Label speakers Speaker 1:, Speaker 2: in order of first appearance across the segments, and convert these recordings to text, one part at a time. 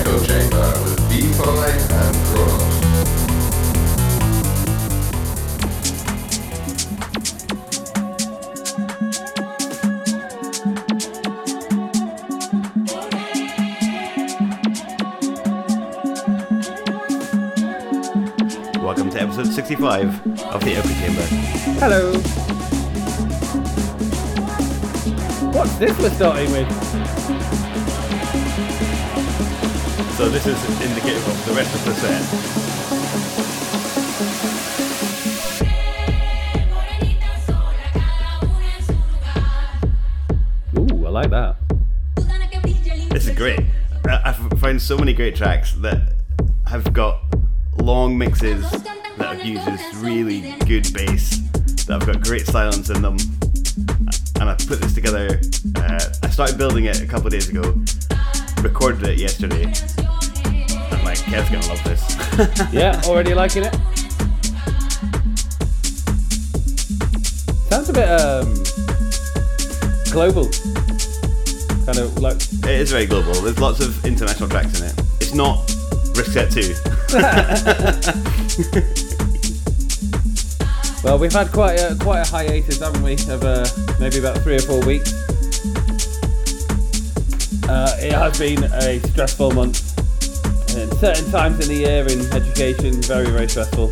Speaker 1: Echo Chamber with B-Boy and Kronos.
Speaker 2: Welcome to episode 65 of the Echo Chamber.
Speaker 3: Hello. What's this we're starting with?
Speaker 2: So this is indicative of the rest of the set.
Speaker 3: Ooh, I like that.
Speaker 2: This is great. I've found so many great tracks that have got long mixes that have used this really good bass that have got great silence in them. And I put this together. Uh, I started building it a couple of days ago, recorded it yesterday. Kev's gonna love this.
Speaker 3: Yeah, already liking it. Sounds a bit um global. Kind of like
Speaker 2: It is very global. There's lots of international tracks in it. It's not Risk Set 2.
Speaker 3: well, we've had quite a quite a hiatus, haven't we? Of uh, maybe about three or four weeks. Uh, it has been a stressful month. Certain times in the year in education, very very stressful,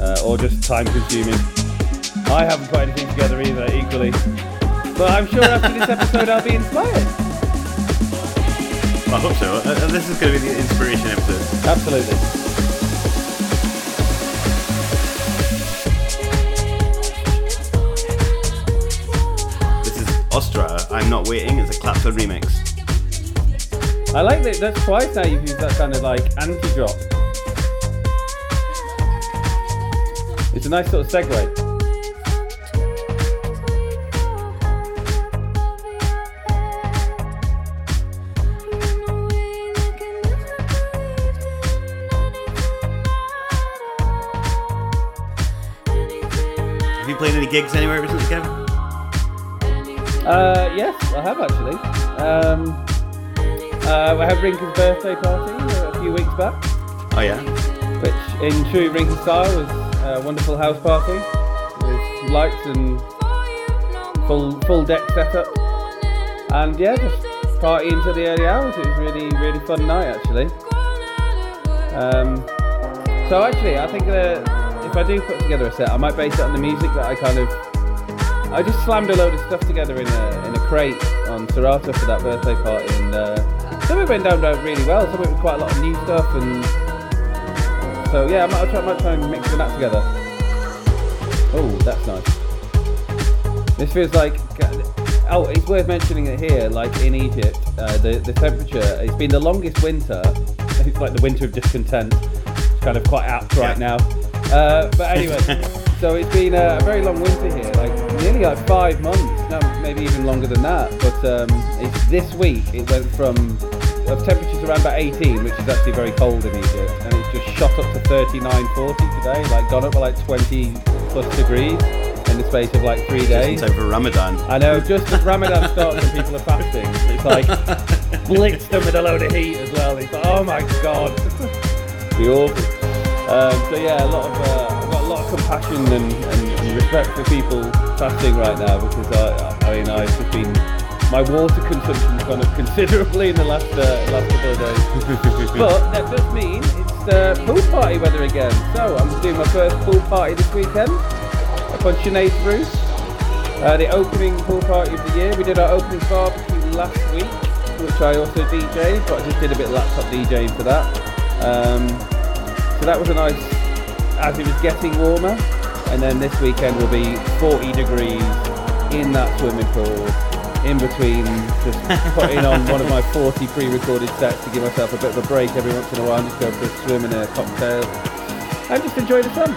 Speaker 3: uh, or just time consuming. I haven't put anything together either, equally. But I'm sure after this episode I'll be inspired.
Speaker 2: I hope so. Uh, uh, this is going to be the inspiration episode.
Speaker 3: Absolutely.
Speaker 2: This is Ostra. I'm Not Waiting. It's a Claptone remix.
Speaker 3: I like that. That's twice now you've used that kind of like anti-drop. It's a nice sort of segue.
Speaker 2: Have you played any gigs anywhere recently, Kevin?
Speaker 3: Uh, yes, I have actually. Um, uh, had Rinker's birthday party a few weeks back,
Speaker 2: Oh, yeah.
Speaker 3: which in true Rinker style was a wonderful house party with lights and full full deck setup, and yeah, just party into the early hours. It was really really fun night actually. Um, so actually, I think that if I do put together a set, I might base it on the music that I kind of. I just slammed a load of stuff together in a in a crate on Serato for that birthday party, and uh, some of it went down really well. Some of it was quite a lot of new stuff, and so yeah, I might, try, I might try and mix that together. Oh, that's nice. This feels like. Oh, it's worth mentioning it here. Like in Egypt, uh, the the temperature. It's been the longest winter. It's like the winter of discontent. It's kind of quite apt right
Speaker 2: Yeah.
Speaker 3: now. Uh, but anyway, so it's been a, a very long winter here. Like nearly like five months. No, maybe even longer than that. But um, it's this week. It went from of temperatures around about 18, which is actually very cold in Egypt, and it's just shot up to 39, 40 today. Like gone up by like 20 plus degrees in the space of like three
Speaker 2: Just
Speaker 3: days.
Speaker 2: time for Ramadan.
Speaker 3: I know, just as Ramadan starts and people are fasting, it's like blitzed them with a load of heat as well. It's like, oh my god, be awful. Um, so yeah, a lot of uh, a lot of compassion and, and, respect for people fasting right now because I, I mean I've just been my water consumption's gone up considerably in the last uh, last couple of days. but that does mean it's uh, pool party weather again. So I'm doing my first pool party this weekend up on Sinead's roof. Uh, the opening pool party of the year. We did our opening barbecue last week, which I also DJ'd, but I just did a bit of laptop DJing for that. Um, so that was a nice, as it was getting warmer. And then this weekend will be 40 degrees in that swimming pool, in between just putting on one of my 40 pre-recorded sets to give myself a bit of a break every once in a while and just go for a swim and a cocktail and just enjoy the sun.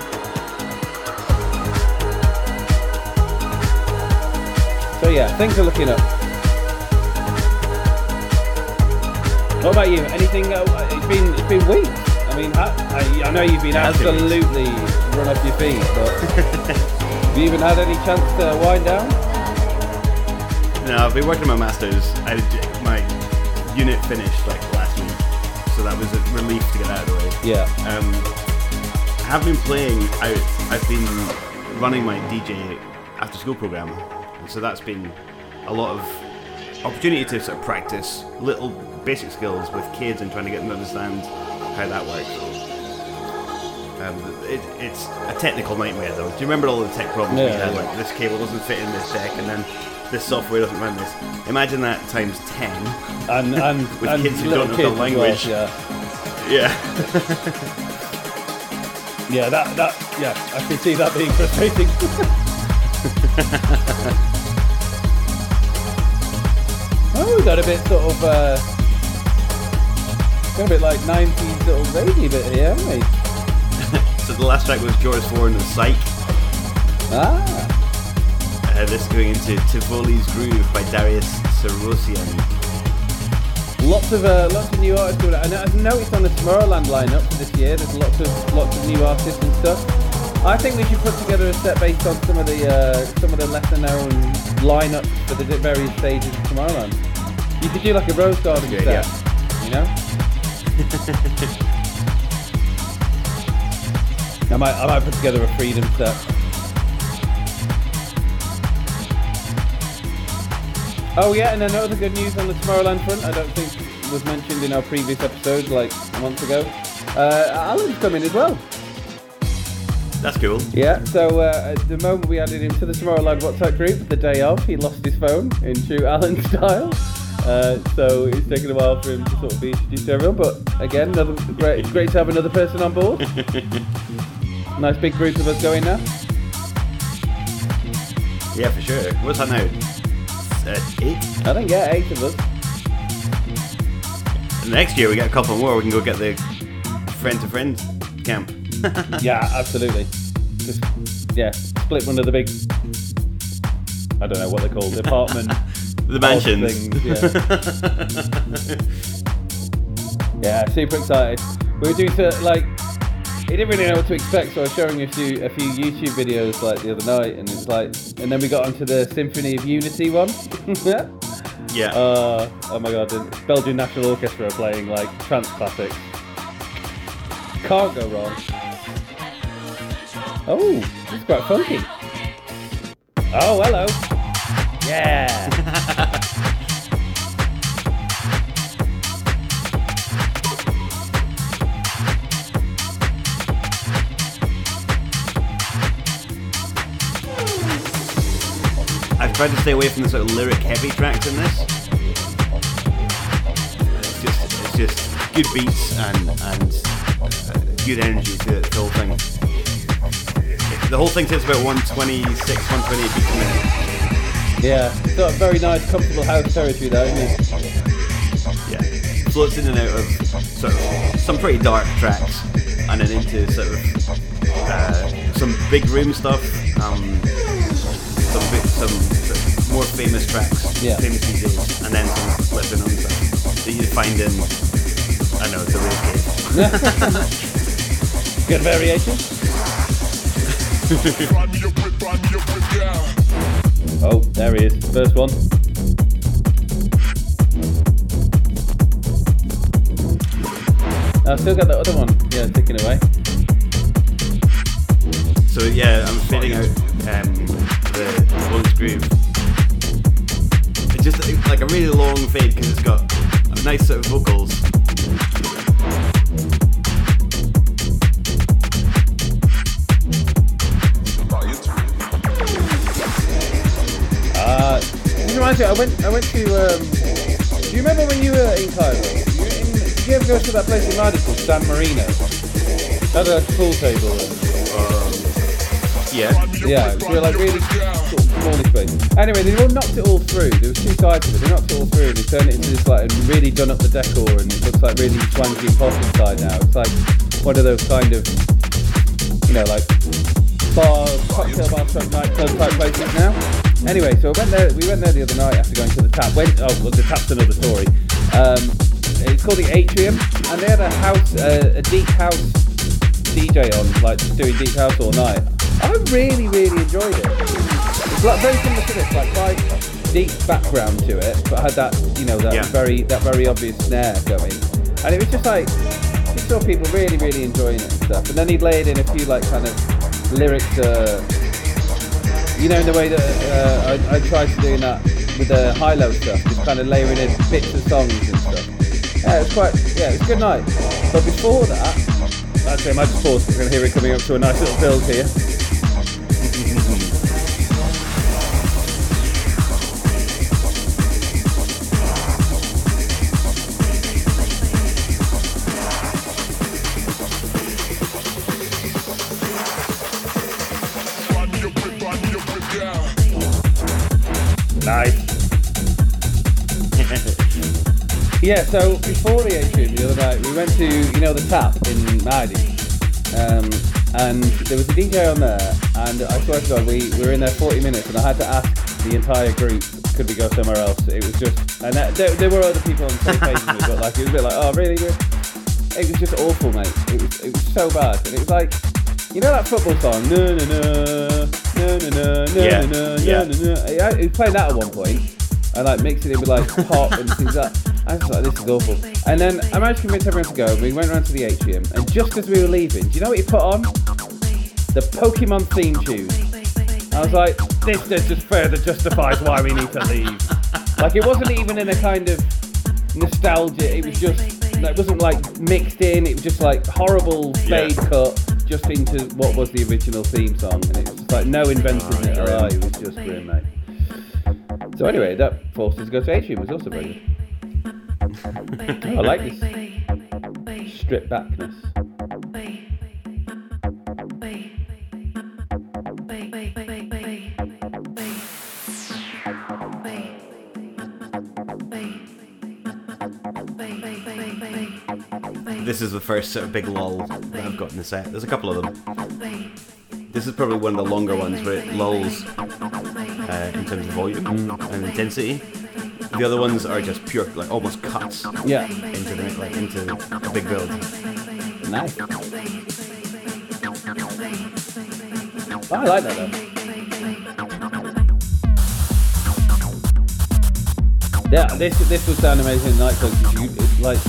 Speaker 3: So yeah, things are looking up. What about you? Anything? Uh, it's been it's been weeks. I mean, I, I, I know you've been
Speaker 2: It been
Speaker 3: absolutely run off your feet, but have you even had any chance to wind down?
Speaker 2: No, I've been working on my masters. I, my unit finished like last week, so that was a relief to get out of the way.
Speaker 3: Yeah.
Speaker 2: Um, I have been playing out. I've been running my DJ after school program, and so that's been a lot of opportunity to sort of practice little basic skills with kids and trying to get them to understand how that works. Um, it, it's a technical nightmare though. Do you remember all the tech problems we had?
Speaker 3: yeah.
Speaker 2: Like this cable doesn't fit in this deck, and then this software doesn't run this. Imagine that times ten.
Speaker 3: And and
Speaker 2: With
Speaker 3: and
Speaker 2: kids who don't know the
Speaker 3: as well,
Speaker 2: language.
Speaker 3: yeah.
Speaker 2: Yeah.
Speaker 3: Yeah, that that yeah, I can see that being frustrating. oh, we got a bit sort of uh, got a bit like 90s little ragey bit here, haven't we?
Speaker 2: So the last track was George and Psych.
Speaker 3: Ah,
Speaker 2: Uh, this going into Tivoli's Groove by Darius Syrossian.
Speaker 3: lots of uh, lots of new artists. doing it. And I've noticed on the Tomorrowland lineup for this year, there's lots of lots of new artists and stuff. I think we should put together a set based on some of the uh, some of the lesser known lineups for the various stages of Tomorrowland. You could do like a Rose Garden set,
Speaker 2: idea.
Speaker 3: you know. I might I might put together a Freedom set. Oh yeah, and another good news on the Tomorrowland front. I don't think was mentioned in our previous episodes, like a month ago. Uh, Alan's coming as well.
Speaker 2: That's cool.
Speaker 3: Yeah, so uh, at the moment we added him to the Tomorrowland WhatsApp group, the day of, he lost his phone in true Alan style. Uh, so it's taken a while for him to sort of be introduced to everyone, but again, another great, it's great to have another person on board. nice big group of us going now.
Speaker 2: Yeah, for sure. What's that now? Uh, eight.
Speaker 3: I think yeah, eight of us.
Speaker 2: Next year we get a couple more. We can go get the friend to friend camp.
Speaker 3: Yeah, absolutely. Just yeah, split one of the big. I don't know what they're called, apartment.
Speaker 2: The mansions.
Speaker 3: things, yeah. yeah, super excited. We were doing so, like he didn't really know what to expect, so I was showing a few a few YouTube videos like the other night, and it's like, and then we got onto the Symphony of Unity one.
Speaker 2: yeah.
Speaker 3: uh, oh my god, the Belgian National Orchestra are playing like trance classics. Can't go wrong. Oh, it's quite funky. Oh, hello. Yeah.
Speaker 2: tried to stay away from the sort of lyric heavy tracks in this. It's just, it's just good beats and and uh, good energy to the whole thing. The whole thing takes about 126, 128 beats a minute.
Speaker 3: yeah. Got a very nice, comfortable house territory though, isn't it?
Speaker 2: Yeah, floats in and out of sort of some pretty dark tracks, and then into sort of uh, some big room stuff, um, some bit, some sort of more famous tracks,
Speaker 3: Yeah.
Speaker 2: famous DJs, and then some lesser known stuff that you find in I know the rave cave.
Speaker 3: Good variation. Oh, there he is. First one. I've still got the other one. Yeah, ticking away.
Speaker 2: So yeah, I'm fading out um, the Woman's Groove. It's like a really long fade because it's got a nice sort of vocals.
Speaker 3: Uh, this reminds me, I went, I went to, um, do you remember when you were in Cairo? You did you ever go to that place in Madrid called San Marino? Had a pool table and
Speaker 2: Yeah.
Speaker 3: Yeah, it was like really space. Anyway, they all knocked it all through. There was two sides of it. They knocked it all through and they turned it into this like really done up the decor and it looks like really swanky posh inside now. It's like one of those kind of, you know, like bar, cocktail bar, stroke nightclub type places now. Anyway, so went there. We went there the other night after going to the tap. Went oh, well, the tap's another story. Um, it's called the Atrium, and they had a house, uh, a deep house DJ on, like doing deep house all night. I really, really enjoyed it. Like very similar to this, like quite deep background to it, but had that, you know, that
Speaker 2: Yeah.
Speaker 3: very, that very obvious snare going. and it was just like you saw people really, really enjoying it and stuff. And then he laid in a few like kind of lyrics, uh, you know, in the way that uh, I, I tried to do that with the high-low stuff, just kind of layering in bits of songs and stuff. Yeah, it was quite, yeah, it was a good night. But before that, actually, I might just pause because we're going to hear it coming up to a nice little build here. Yeah, so before the atrium the other night, we went to, you know, the tap in Maadi. Um, and there was a DJ on there, and I swear to God, we, we were in there 40 minutes, and I had to ask the entire group, could we go somewhere else? It was just, and that, there, there were other people on the same page as me, but like, it was a bit like, oh, really? It was just awful, mate. It was, it was so bad. And it was like, you know that football song? No, no, no, no, no, no, no,
Speaker 2: Yeah,
Speaker 3: no, no,
Speaker 2: yeah.
Speaker 3: no, no. Yeah, he playing that at one point, and like mixing it with like pop and things like that. I was like, this is awful. And then I managed to convince everyone to go. We went around to the atrium, and just as we were leaving, do you know what he put on? The Pokemon theme tune. I was like, this this just further justifies why we need to leave. Like it wasn't even in a kind of nostalgia. It was just it wasn't like mixed in. It was just like horrible fade
Speaker 2: Yeah.
Speaker 3: cut just into what was the original theme song, and it was just like no inventing it or It was just grim, mate. So anyway, that forced us to go to Atrium. It was also very good. I like this strip backness.
Speaker 2: This is the first sort of big lull that I've got in the set. There's a couple of them. This is probably one of the longer ones where it lulls uh, in terms of volume and intensity. The other ones are just pure, like almost cuts
Speaker 3: Yeah,
Speaker 2: into the like into a big build.
Speaker 3: nice. Oh, I like that though. Yeah, this this will sound amazing in nightclubs because you it's like,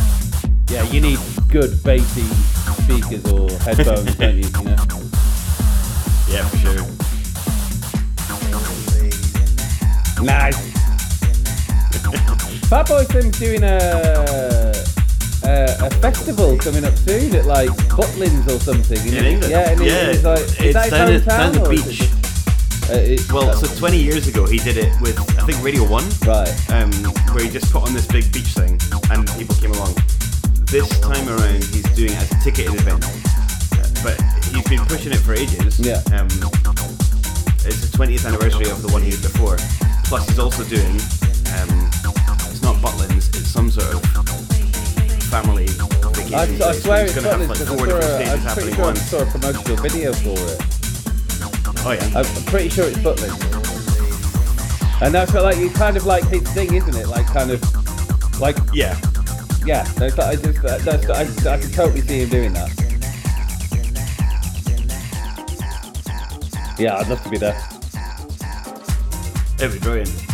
Speaker 3: yeah, you need good bassy speakers or headphones, don't you? You know.
Speaker 2: Yeah, for sure.
Speaker 3: Nice. Fatboy Slim's doing a, a a festival coming up soon at like Butlins or something.
Speaker 2: In
Speaker 3: it?
Speaker 2: England?
Speaker 3: Yeah, in
Speaker 2: Yeah,
Speaker 3: England. It's, like, is
Speaker 2: it's down at- down the beach.
Speaker 3: Uh, it-
Speaker 2: Well, so 20 years ago he did it with I think Radio One,
Speaker 3: right.
Speaker 2: um, where he just put on this big beach thing and people came along. This time around he's doing it as a ticketed event, but he's been pushing it for ages.
Speaker 3: Yeah.
Speaker 2: Um, it's the 20th anniversary of the one he did before. Plus he's also doing, it's some sort of family.
Speaker 3: I, I swear
Speaker 2: where
Speaker 3: it's
Speaker 2: he's gonna have like four different stages
Speaker 3: I'm pretty
Speaker 2: happening
Speaker 3: sure I saw a promotional video for it.
Speaker 2: Oh yeah.
Speaker 3: I'm pretty sure it's Butlins. And that's what, like it's kind of like his thing, isn't it? Like kind of like
Speaker 2: yeah.
Speaker 3: yeah. Uh, that's, I just that- that's I, I can totally see him doing that. Yeah, I'd love to be there.
Speaker 2: It'd be brilliant.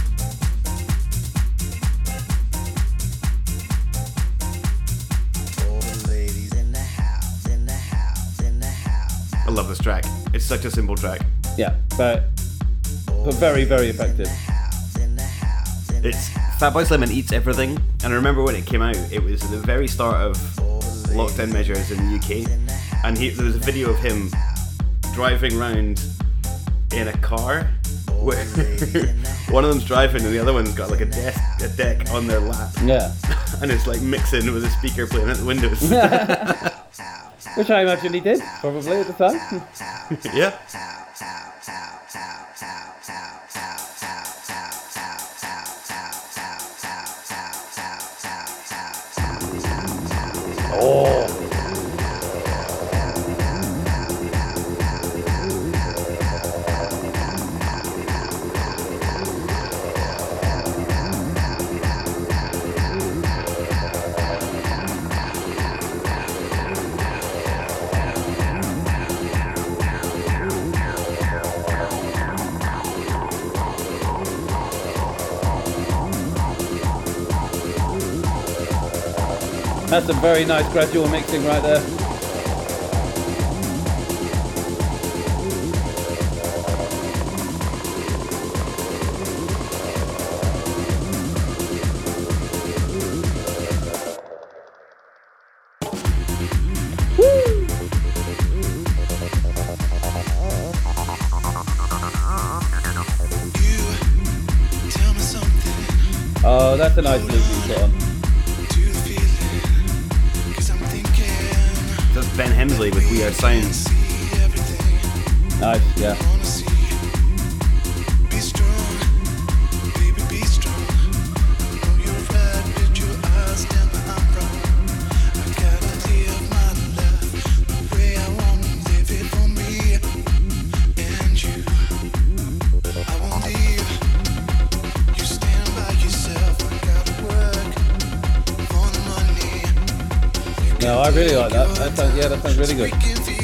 Speaker 2: Love this track. It's such a simple track.
Speaker 3: Yeah, but but very very effective.
Speaker 2: It's Fatboy Slim and Eats Everything. And I remember when it came out, it was at the very start of lockdown measures in the UK. And he, there was a video of him driving round in a car one of them's driving and the other one's got like a desk, a deck on their lap.
Speaker 3: Yeah,
Speaker 2: And it's like mixing with a speaker playing at the windows.
Speaker 3: Which I imagine he did, probably at the time.
Speaker 2: yeah. Oh.
Speaker 3: That's some very nice gradual mixing right there. Nice, yeah. No, I really like that. That sounds, yeah, that sounds really good.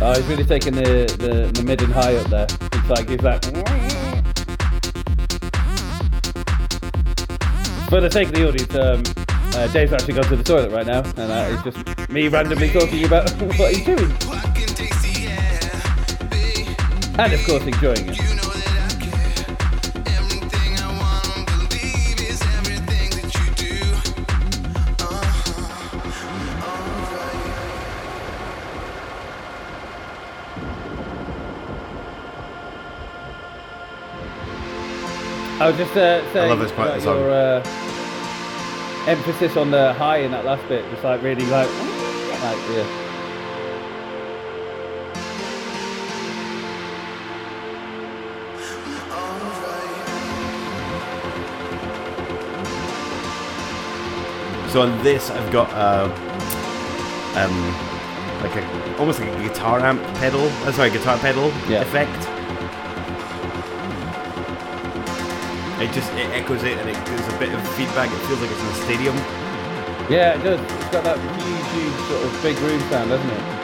Speaker 3: Oh, he's really taking the, the, the mid and high up there. It's like he's like. For the sake of the audience, um, uh, Dave's actually gone to the toilet right now, and uh, it's just me randomly talking about what he's doing, and of course enjoying it. I was just uh, saying
Speaker 2: love this part of
Speaker 3: about
Speaker 2: the song.
Speaker 3: your uh, emphasis on the high in that last bit, just like really like, like yeah.
Speaker 2: So on this, I've got uh, um, like a almost like a guitar amp pedal. Uh, sorry, guitar pedal
Speaker 3: Yeah.
Speaker 2: effect. It just it echoes it, and it gives a bit of feedback. It feels like it's in a stadium.
Speaker 3: Yeah, it does. It's got that huge, huge sort of big room sound, doesn't it?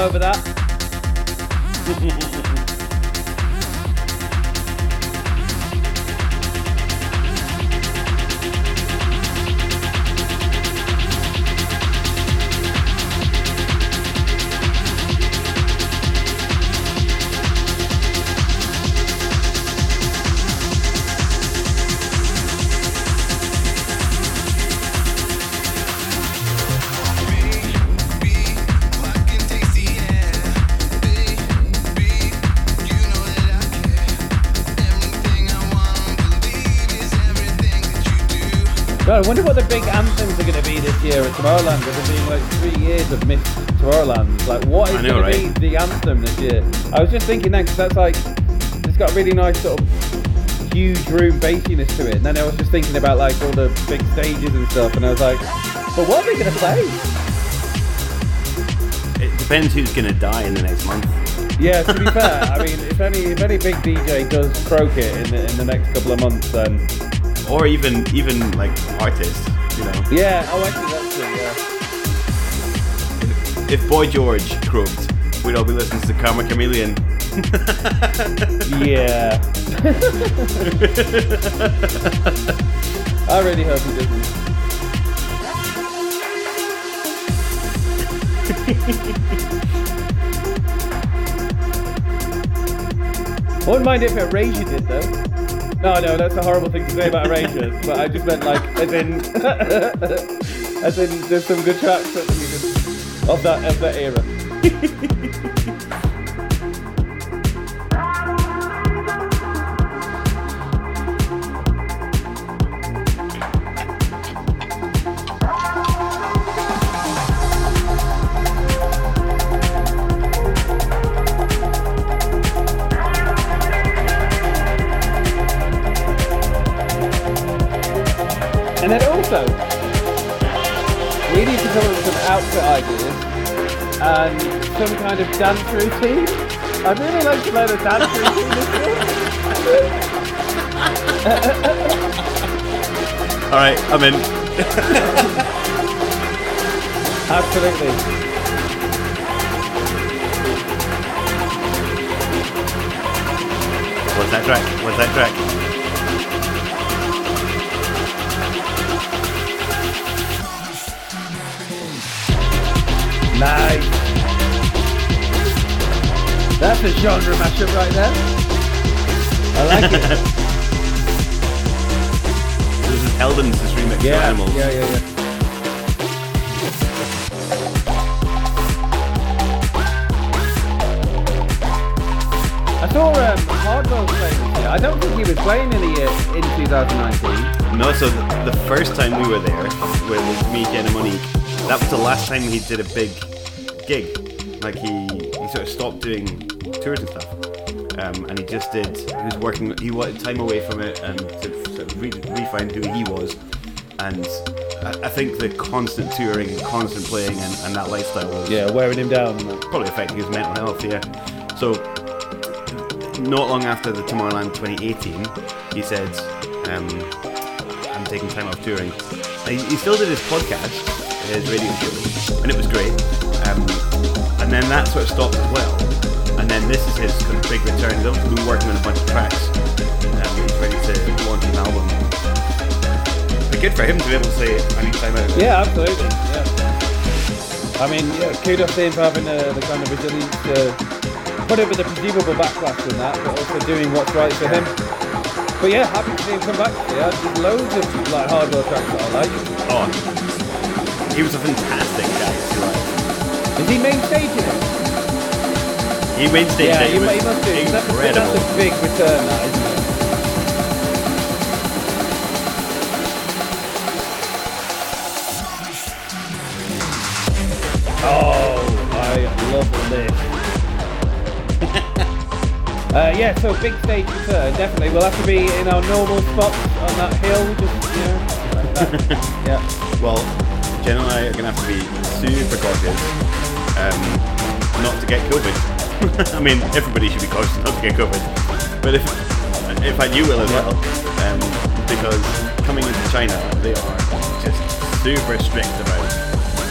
Speaker 3: Over that. At Tomorrowland. Because it's been like three years of missed Tomorrowland. Like, what is going to be the anthem this year? I was just thinking that because that's like, it's got a really nice sort of huge room bassiness to it. And then I was just thinking about like all the big stages and stuff, and I was like, but what are they going to play?
Speaker 2: It depends who's gonna die in the next month.
Speaker 3: Yeah, to be fair, I mean, if any if any big DJ does croak it in the, in the next couple of months, then
Speaker 2: or even even like artists, you know.
Speaker 3: yeah. Oh, actually. Yeah.
Speaker 2: If Boy George croaked, we'd all be listening to Karma Chameleon.
Speaker 3: Yeah. I really hope he doesn't. I wouldn't mind if Erasure did though. No, no, that's a horrible thing to say about Erasure, but I just meant like, as in, as in, there's some good tracks that of that of that era. kind of dance routine. I'd really like to learn a dance routine.
Speaker 2: All right, I'm in.
Speaker 3: Absolutely.
Speaker 2: What's that track? What's that track?
Speaker 3: That's a genre mashup right there. I like it.
Speaker 2: This is Eldon's remix of
Speaker 3: yeah,
Speaker 2: Animals.
Speaker 3: yeah, yeah, yeah. I saw um, Hardwell playing this year. I don't think he was playing in the year in 2019.
Speaker 2: No, so the, the first time we were there, where was me, Jen, and Monique, that was the last time he did a big gig. Like he, he sort of stopped doing tours and stuff, um, and he just did. He was working. He wanted time away from it and to sort of re- refine who he was. And I, I think the constant touring, and constant playing, and, and that lifestyle was
Speaker 3: Yeah, wearing him down.
Speaker 2: probably affecting his mental health. Yeah. So not long after the Tomorrowland 2018, he said, um, "I'm taking time off touring." And he, he still did his podcast, his radio show, and it was great. Um, and then that sort of stopped as well. And then this is his big return. He's obviously been working on a bunch of tracks. Um, he's ready to launch an album. But good for him to be able to say, "I need time out."
Speaker 3: Yeah, absolutely. Yeah. I mean, yeah, kudos to him for having uh, the kind of resilience to put up with the presumable backlash from that, but also doing what's right for him. But yeah, happy to see him come back. Yeah, there's loads of like Hardwell tracks that I like.
Speaker 2: Oh, he was a fantastic guy.
Speaker 3: Is he main staging it?
Speaker 2: He went stage
Speaker 3: Yeah, he, he must do. 'cause That's
Speaker 2: incredible.
Speaker 3: that's a big return, that isn't it? Oh, I love this. uh, yeah, so big stage return, definitely. We'll have to be in our normal spots on that hill, just, you know, like that. yeah.
Speaker 2: Well, Jen and I are going to have to be super cautious um, not to get COVID. I mean, everybody should be cautious not to get COVID. But if if I you will as well, um, because coming into China, they are just super strict about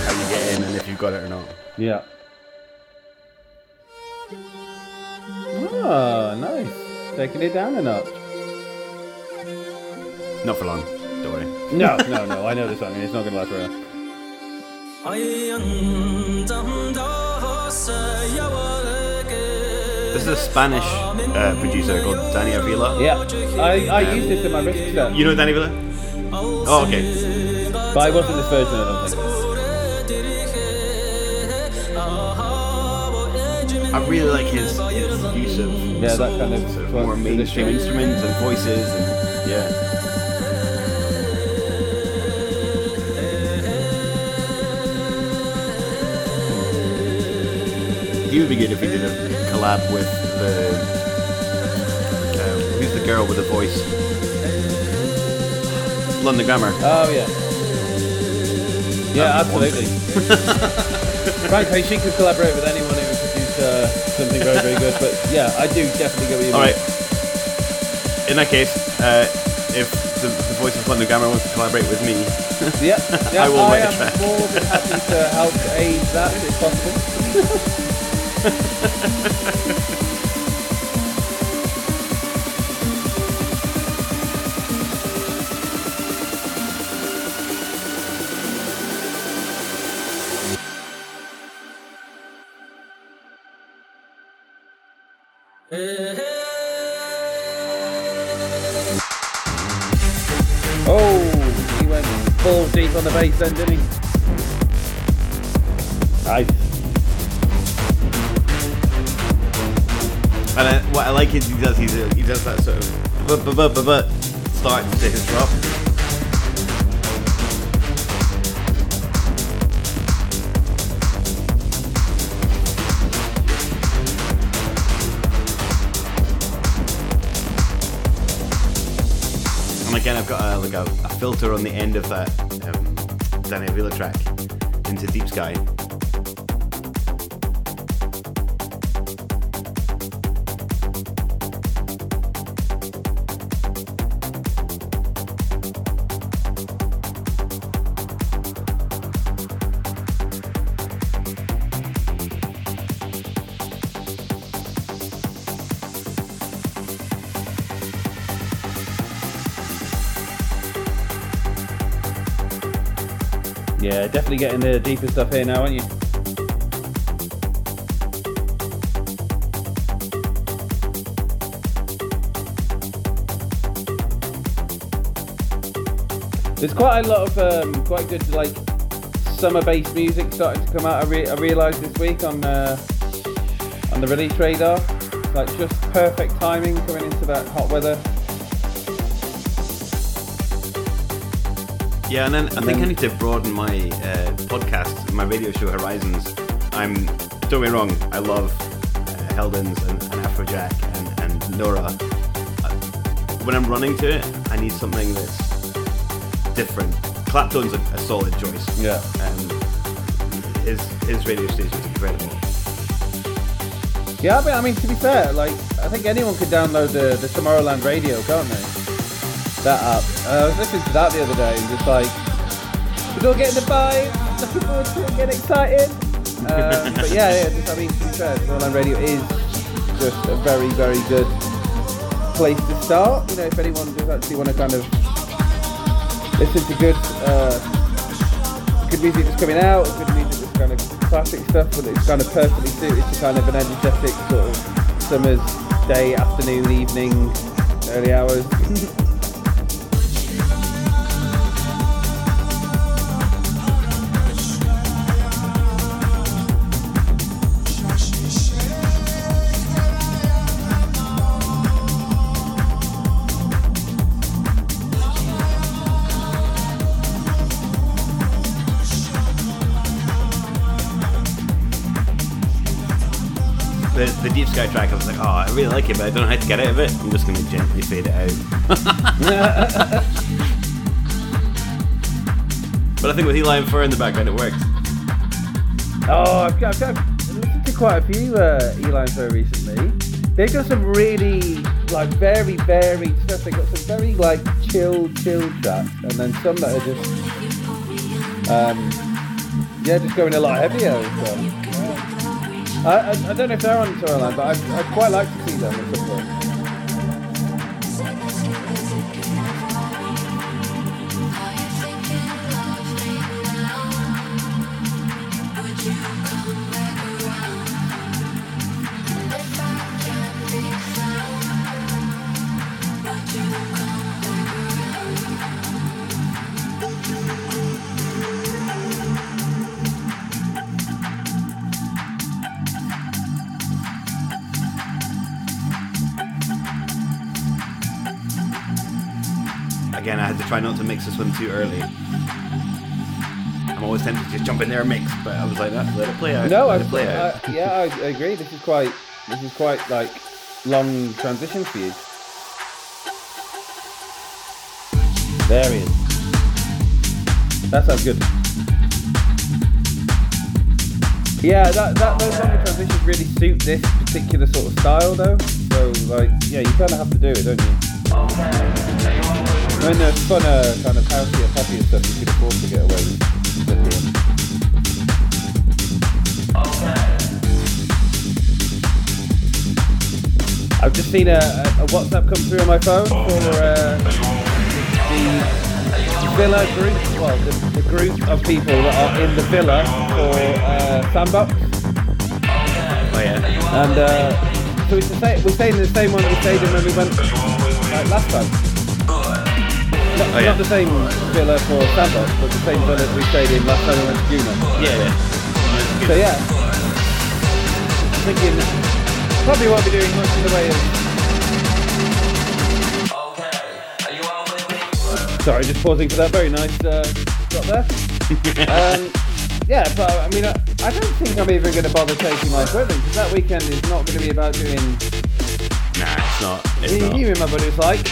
Speaker 2: how you get in and if you've got it or not.
Speaker 3: Yeah. Oh, nice. Taking it down a notch.
Speaker 2: Not for long, don't worry.
Speaker 3: No, no, no. I know this song it's not going to last forever.
Speaker 2: This is a Spanish uh, producer called Danny Avila.
Speaker 3: Yeah. I, I used this in my set.
Speaker 2: You know Danny Avila? Oh, okay.
Speaker 3: But I wasn't this version, I don't think.
Speaker 2: I really like his, his use of
Speaker 3: Yeah, that kind of
Speaker 2: sort of more mainstream instruments and voices and yeah. He would be good if he did a collab with the um, who's the girl with the voice? London Grammar.
Speaker 3: Oh, yeah. Yeah, absolutely. Frankly, she could collaborate with anyone who would produce uh, something very, very good. But yeah, I do definitely go with you.
Speaker 2: All right. In that case, uh, if the, the voice of London Grammar wants to collaborate with me,
Speaker 3: Yeah, yeah
Speaker 2: I will
Speaker 3: I,
Speaker 2: make a
Speaker 3: am more than happy to help aid that if possible. Oh, he went full deep on the bass then, didn't he? Nice.
Speaker 2: Like is he does he does that sort of but but but but but start to his drop. And again, I've got a, like a, a filter on the end of that um, Danny Avila track into Deep Sky.
Speaker 3: Yeah, definitely getting the deeper stuff here now, aren't you? There's quite a lot of um, quite good like summer-based music starting to come out. I, re- I realised this week on uh, on the release radar, like just perfect timing coming into that hot weather.
Speaker 2: Yeah, and then I think I need to broaden my uh, podcast, my radio show Horizons. I'm don't get me wrong, I love uh, Heldens and, and Afrojack and, and Nora. Uh, when I'm running to it, I need something that's different. Claptone's a, a solid choice.
Speaker 3: Yeah.
Speaker 2: Um, his his radio station's incredible.
Speaker 3: Yeah, but I mean, to be fair, like I think anyone could download the, the Tomorrowland Radio, can't they? That app. I was listening to that the other day, and just like we're all getting the vibe, looking forward to it, getting excited. Um, but yeah, yeah. Just, I mean, to be fair, Tomorrowland Radio is just a very, very good place to start. You know, if anyone does actually want to kind of listen to good, uh, good music that's coming out, good music that's kind of classic stuff, but it's kind of perfectly suited to kind of an energetic sort of summer's day, afternoon, evening, early hours.
Speaker 2: Sky track, I was like, oh, I really like it, but I don't know how to get out of it. I'm just going to gently fade it out. but I think with Eli and Fur in the background, it works.
Speaker 3: Oh, I've got, I've I've listened to quite a few uh, Eli and Fur recently. They've got some really like very varied stuff. They've got some very like chill, chill tracks, and then some that are just, um, yeah, just going a lot heavier. Yeah. I, I, I don't know if they're on Tomorrowland, but I'd, I'd quite like to see them at some point.
Speaker 2: Mix this one too early. I'm always tempted to just jump in there and mix, but I was like, "No, let it play out.
Speaker 3: No,
Speaker 2: let
Speaker 3: I,
Speaker 2: it play out.
Speaker 3: I, yeah, I agree. This is quite, this is quite like long transition for you. There he is. That sounds good. Yeah, that, that those longer transitions really suit this particular sort of style, though. So, like, yeah, you kind of have to do it, don't you? When there's funner, kind of housey or poppier stuff, you could afford to get away with. I've just seen a, a, a WhatsApp come through on my phone for uh, the Villa group. Well, the, the group of people that are in the Villa for uh, Sandbox.
Speaker 2: Oh yeah.
Speaker 3: And uh, so it's the same, we're staying in the same one that we stayed in when we went like, last time. Not,
Speaker 2: Oh, yeah.
Speaker 3: not the same villa for Sandbox, but the same villa we stayed in last time we went to Juno.
Speaker 2: Yeah, yeah.
Speaker 3: So yeah, I'm thinking probably won't be doing much in the way of. Sorry, just pausing for that very nice uh, there. um, yeah, but I mean, I, I don't think I'm even going to bother taking my equipment because that weekend is not going to be about doing.
Speaker 2: Nah, it's not. It's
Speaker 3: You,
Speaker 2: not.
Speaker 3: you remember what it's like?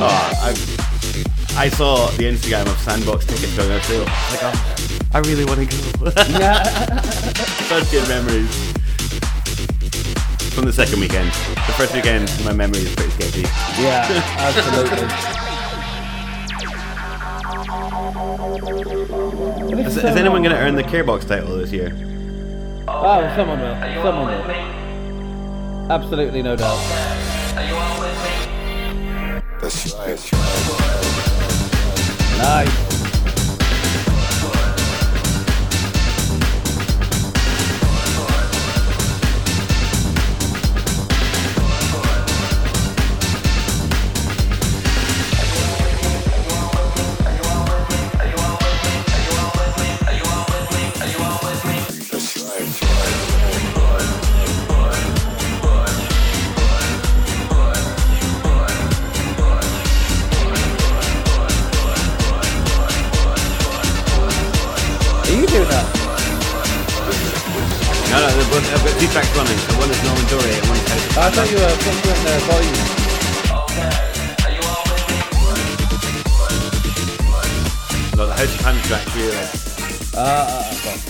Speaker 2: Oh, I've I saw the Instagram of Sandbox tickets going on sale. I like, oh, I really want to go. Such good memories. From the second weekend. The first weekend, my memory is pretty sketchy.
Speaker 3: yeah, absolutely.
Speaker 2: Is, is anyone going to earn the Carebox title this year?
Speaker 3: Oh, someone will. Someone will. Absolutely, no doubt.
Speaker 4: Ai,
Speaker 3: Are you doing that?
Speaker 2: No, no, they're both, I've got two tracks running. So one is Norman Doray and one is House
Speaker 3: I thought you were putting the volume.
Speaker 2: No, the House of Hands track really.
Speaker 3: Ah, ah, ah, fine.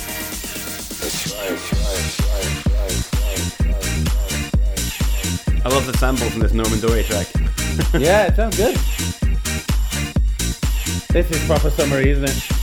Speaker 2: I love the sample from this Norman Doray track.
Speaker 3: Yeah, it sounds good. This is proper summer, isn't it?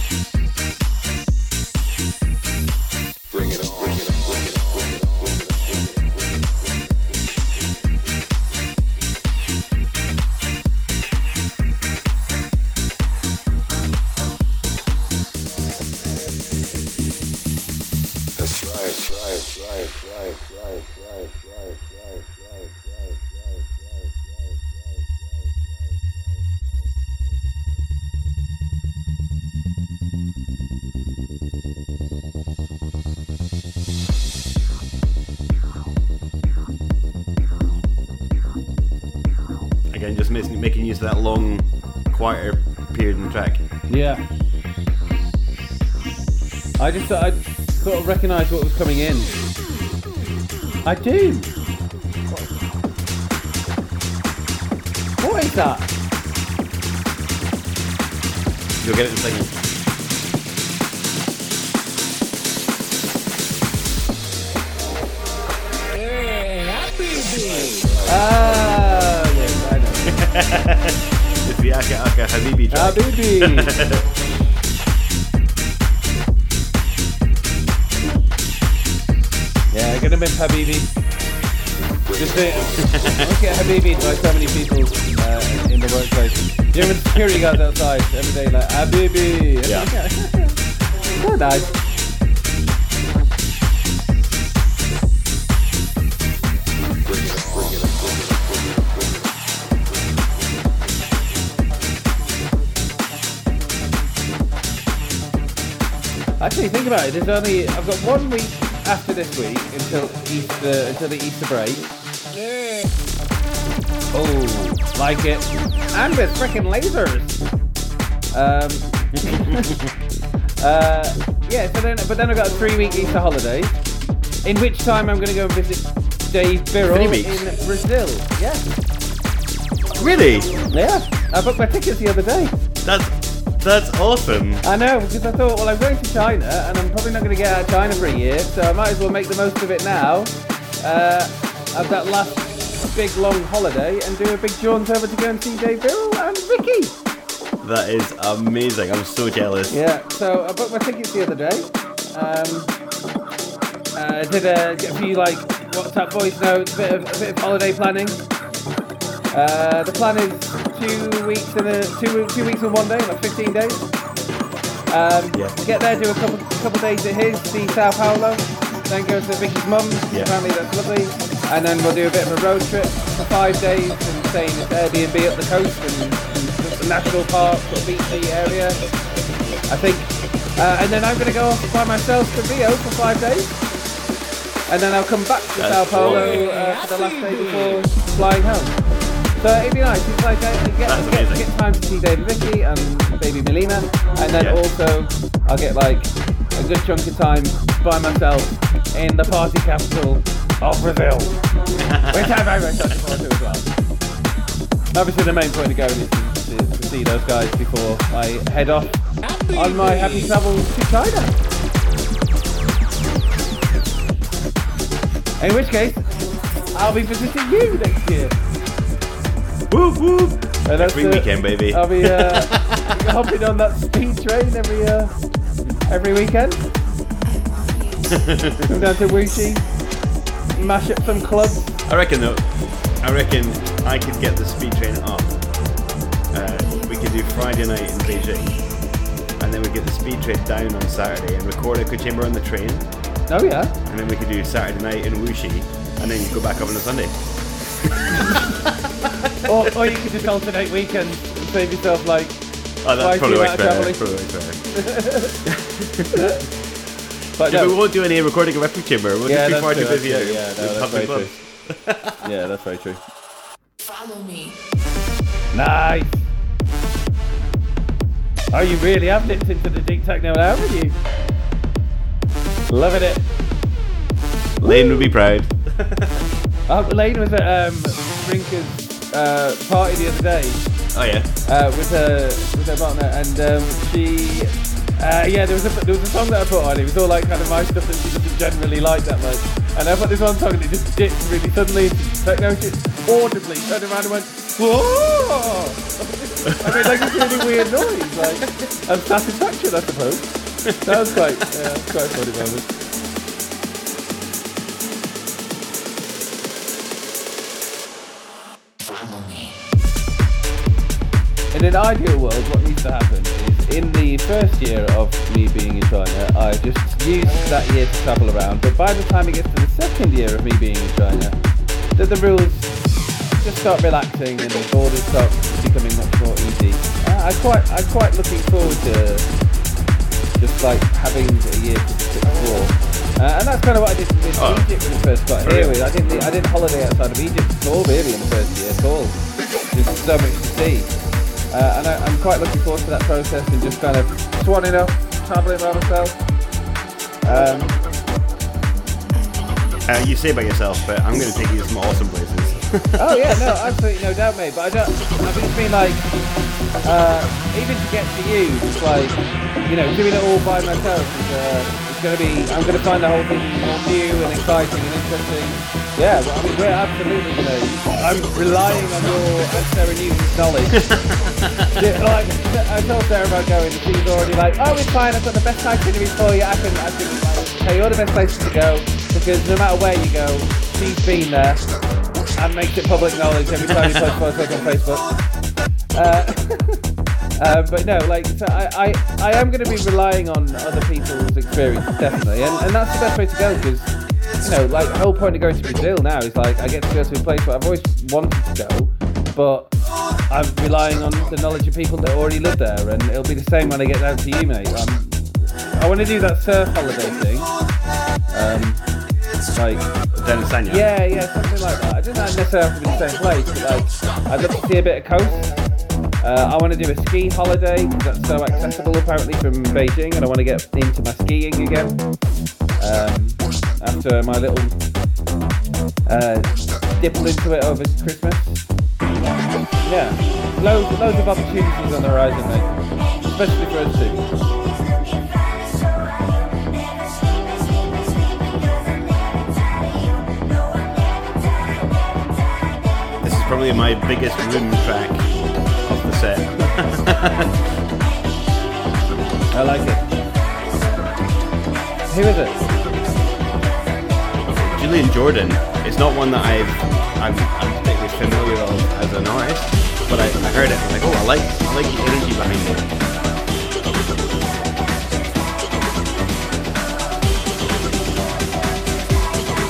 Speaker 3: Yeah. I just I sort of recognised what was coming in. I do. What is that?
Speaker 2: You'll get it in a second.
Speaker 3: Ah, yes, I know.
Speaker 2: The Aka Aka Habibi track.
Speaker 3: baby. yeah, gonna miss Habibi. Just say, look at Habibi by so many people uh, in the workplace. You know, when security guards outside every day, like Habibi.
Speaker 2: Yeah.
Speaker 3: so nice. Actually, think about it. There's only I've got one week after this week until Easter until the Easter break. Yeah. Oh, like it, and with freaking lasers. Um, uh, yeah. So then, but then I've got a three-week Easter holiday, in which time I'm going to go and visit Dave Birrell in Brazil. Yeah,
Speaker 2: Really?
Speaker 3: yeah. I booked my tickets the other day.
Speaker 2: That's that's awesome.
Speaker 3: I know, because I thought, well, I'm going to China, and I'm probably not going to get out of China for a year, so I might as well make the most of it now. Uh, of that last big long holiday, and do a big jaunt over to go and see Dave Birrell and Vicky.
Speaker 2: That is amazing. I'm so jealous.
Speaker 3: Yeah, so I booked my tickets the other day. Um, uh, did a, a few like WhatsApp voice notes, a bit of, a bit of holiday planning. Uh, the plan is two weeks in a two two weeks in one day, like 15 days. Um,
Speaker 2: Yeah.
Speaker 3: Get there, do a couple couple days at his, see Sao Paulo, then go to Vicky's mum's.
Speaker 2: Yeah.
Speaker 3: Apparently that's lovely. And then we'll do a bit of a road trip for five days and stay in this Airbnb up the coast and, and the national park, sort of beachy area. I think. Uh, and then I'm going to go off by myself to Rio for five days. And then I'll come back to
Speaker 2: That's
Speaker 3: Sao Paulo uh, for the last day before flying home. So it'd be nice. It's like I get,
Speaker 2: That's
Speaker 3: get,
Speaker 2: amazing.
Speaker 3: get time to see David Vicky and baby Melina, and then
Speaker 2: Yeah.
Speaker 3: also I'll get like a good chunk of time by myself in the party capital of Brazil, which I'm very much looking forward to as well. Obviously, the main point of going is to, to, to see those guys before I head off on my happy travels to China. In which case, I'll be visiting you next year.
Speaker 2: Whoop whoop.
Speaker 3: And
Speaker 2: Every weekend, baby.
Speaker 3: I'll be uh, hopping on that speed train every uh, every weekend. Come down to Wuxi, mash up some clubs.
Speaker 2: I reckon though, I reckon I could get the speed train up. Uh, we could do Friday night in Beijing, and then we get the speed train down on Saturday and record Echo Chamber on the train,
Speaker 3: Oh yeah.
Speaker 2: and then we could do Saturday night in Wuxi, and then you go back up on a Sunday.
Speaker 3: Or, or you could just alternate weekends and save yourself like.
Speaker 2: Oh,
Speaker 3: Twice
Speaker 2: that's probably
Speaker 3: the
Speaker 2: works
Speaker 3: amount of
Speaker 2: better.
Speaker 3: travelling.
Speaker 2: Probably better.
Speaker 3: But
Speaker 2: Yeah,
Speaker 3: no,
Speaker 2: but we won't do any recording of Echo Chamber. We'll
Speaker 3: yeah,
Speaker 2: just be
Speaker 3: that's
Speaker 2: far
Speaker 3: true.
Speaker 2: too busy
Speaker 3: that's Yeah, no, that's very
Speaker 2: clubs.
Speaker 3: true. Yeah, that's very true.
Speaker 5: Follow me.
Speaker 3: Nice. Oh, you really have dipped into the deep techno now, haven't you? Loving it.
Speaker 2: Lane would be proud.
Speaker 3: Oh, Lane was at um, Rinker's uh, party the other day
Speaker 2: Oh yeah.
Speaker 3: uh, with her with her partner, and um, she, uh, yeah, there was a there was a song that I put on. It was all like kind of my stuff that she doesn't generally like that much. And I put this one song, and it just dipped really suddenly. into Techno, she audibly turned around and went, "Whoa!" I made like this really weird noise, like of satisfaction, I suppose. That was quite, was quite a funny moment. In an ideal world, what needs to happen is in the first year of me being in China, I just use that year to travel around. But by the time it gets to the second year of me being in China, that the rules just start relaxing and the borders start becoming much more easy. Uh, I quite, I'm quite looking forward to just like having a year to explore. Uh, and that's kind of what I did with
Speaker 2: Oh.
Speaker 3: Egypt when I first got here. With I didn't, I didn't holiday outside of Egypt at all, really, in the first year at all. There's so much to see. Uh, and I, I'm quite looking forward to that process and just kind of swanning up, travelling by myself. Um,
Speaker 2: Uh, you say by yourself, but I'm going to take you to some awesome places.
Speaker 3: oh yeah, no, absolutely no doubt, mate. But I don't. I it's been like, uh, even to get to you, it's like, you know, doing it all by myself is, uh, going to be. I'm going to find the whole thing more new and exciting and interesting. Yeah, well, I mean, we're absolutely going to. I'm relying on your and Sarah Newton's knowledge. Yeah, like, I told Sarah about going, and she's already like, oh, it's fine. I've got the best itinerary for you. I can, I can like, tell you all the best places to go because no matter where you go, she's been there and makes it public knowledge every time you post photos on Facebook. Uh, uh, but no, like, so I, I, I am going to be relying on other people's experience, definitely, and, and that's the best way to go because, you know, like, the whole point of going to Brazil now is like, I get to go to a place where I've always wanted to go, but I'm relying on the knowledge of people that already live there, and it'll be the same when I get down to you, mate. Um, I want to do that surf holiday thing. Um, like,
Speaker 2: Down Sanya.
Speaker 3: yeah, yeah, something like that. I don't necessarily have to be the same place, but like, I'd love to see a bit of coast. Uh, I want to do a ski holiday that's so accessible apparently from Beijing, and I want to get into my skiing again um, after my little uh, into it over Christmas. Yeah, loads, loads of opportunities on the horizon, mate, especially for us two.
Speaker 2: This is probably my biggest room track set.
Speaker 3: I like it. Who is it?
Speaker 2: Julian Jordan It's not one that I've I'm, I'm particularly familiar of as an artist, but I, I heard it. I was like, oh, I like I like the energy behind it.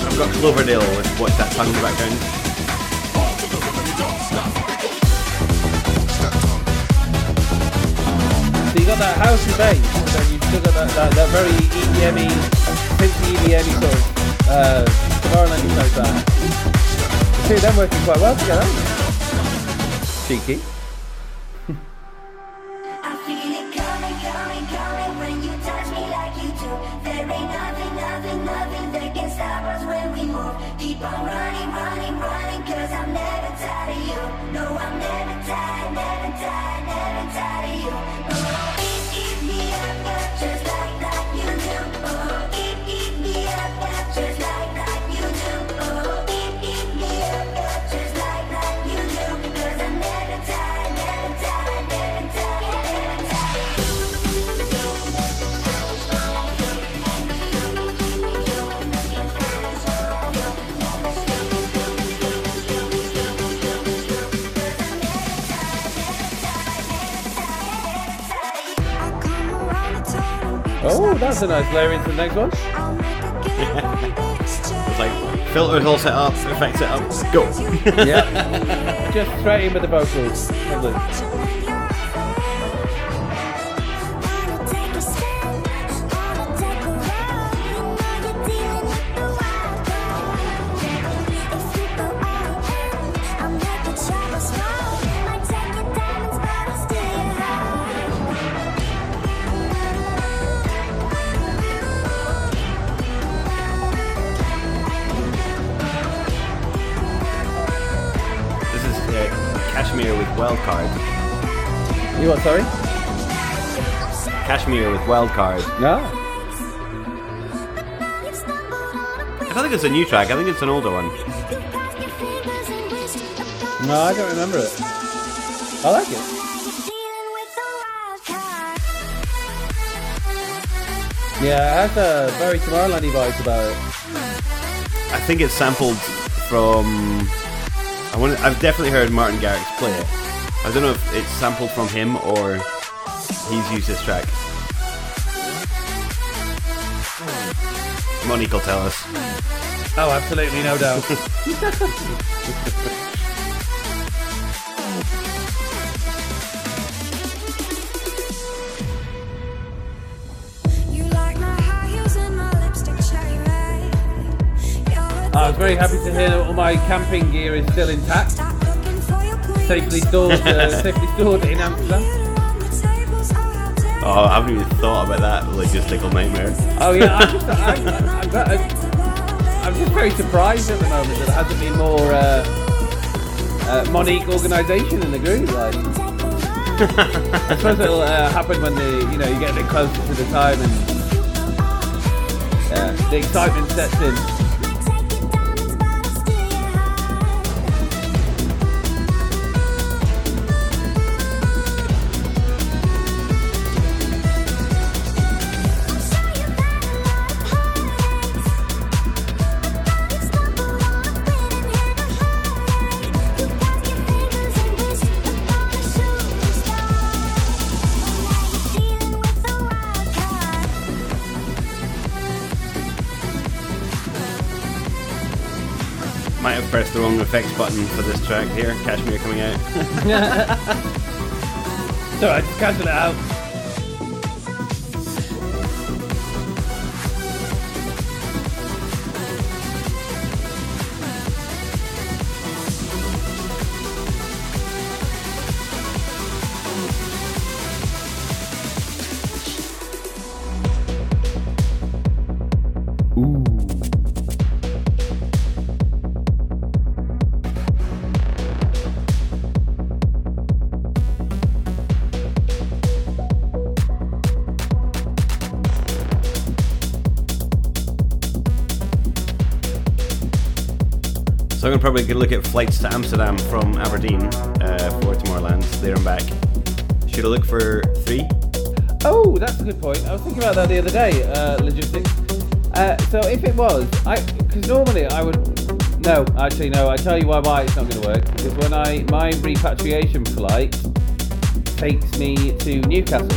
Speaker 2: I've got Cloverdale with what's that song in the background?
Speaker 3: Got that house and bass, and you've still got that, that, that very EDM-y, pinky EDM-y sort of uh, Tomorrowland type band. The two of them working quite well together? Cheeky. That's a nice layer into the next one.
Speaker 2: It's like filters all set up, effects set up, go.
Speaker 3: Yeah. Just straight in with the vocals. Lovely.
Speaker 2: KSHMR with Wildcard.
Speaker 3: No.
Speaker 2: I don't think it's a new track, I think it's an older one.
Speaker 3: No, I don't remember it. I like it. Yeah, it has a very Tomorrowlandy vibes about it.
Speaker 2: I think it's sampled from. I want. I've definitely heard Martin Garrix play it. I don't know if it's sampled from him or he's used this track. Monique will tell us.
Speaker 3: Oh, absolutely, no doubt. I was very happy to hear that all my camping gear is still intact, safely stored, uh, safely stored in Amsterdam.
Speaker 2: Oh, I haven't even thought about that logistical nightmare.
Speaker 3: Oh yeah, I'm just, I, I, I'm, I'm, I'm just very surprised at the moment that there hasn't been more uh, uh, Monique organisation in the group. Like, I suppose it'll uh, happen when the you know you get a bit closer to the time and uh, the excitement sets in.
Speaker 2: Pressed the wrong effects button for this track here. KSHMR coming out.
Speaker 3: So I just cancel it out.
Speaker 2: I'm gonna look at flights to Amsterdam from Aberdeen uh, for Tomorrowland, there and back. Should I look for three?
Speaker 3: Oh, that's a good point. I was thinking about that the other day. Uh, logistics. Uh, so if it was, I because normally I would. No, actually no. I tell you why why it's not going to work because when I my repatriation flight takes me to Newcastle.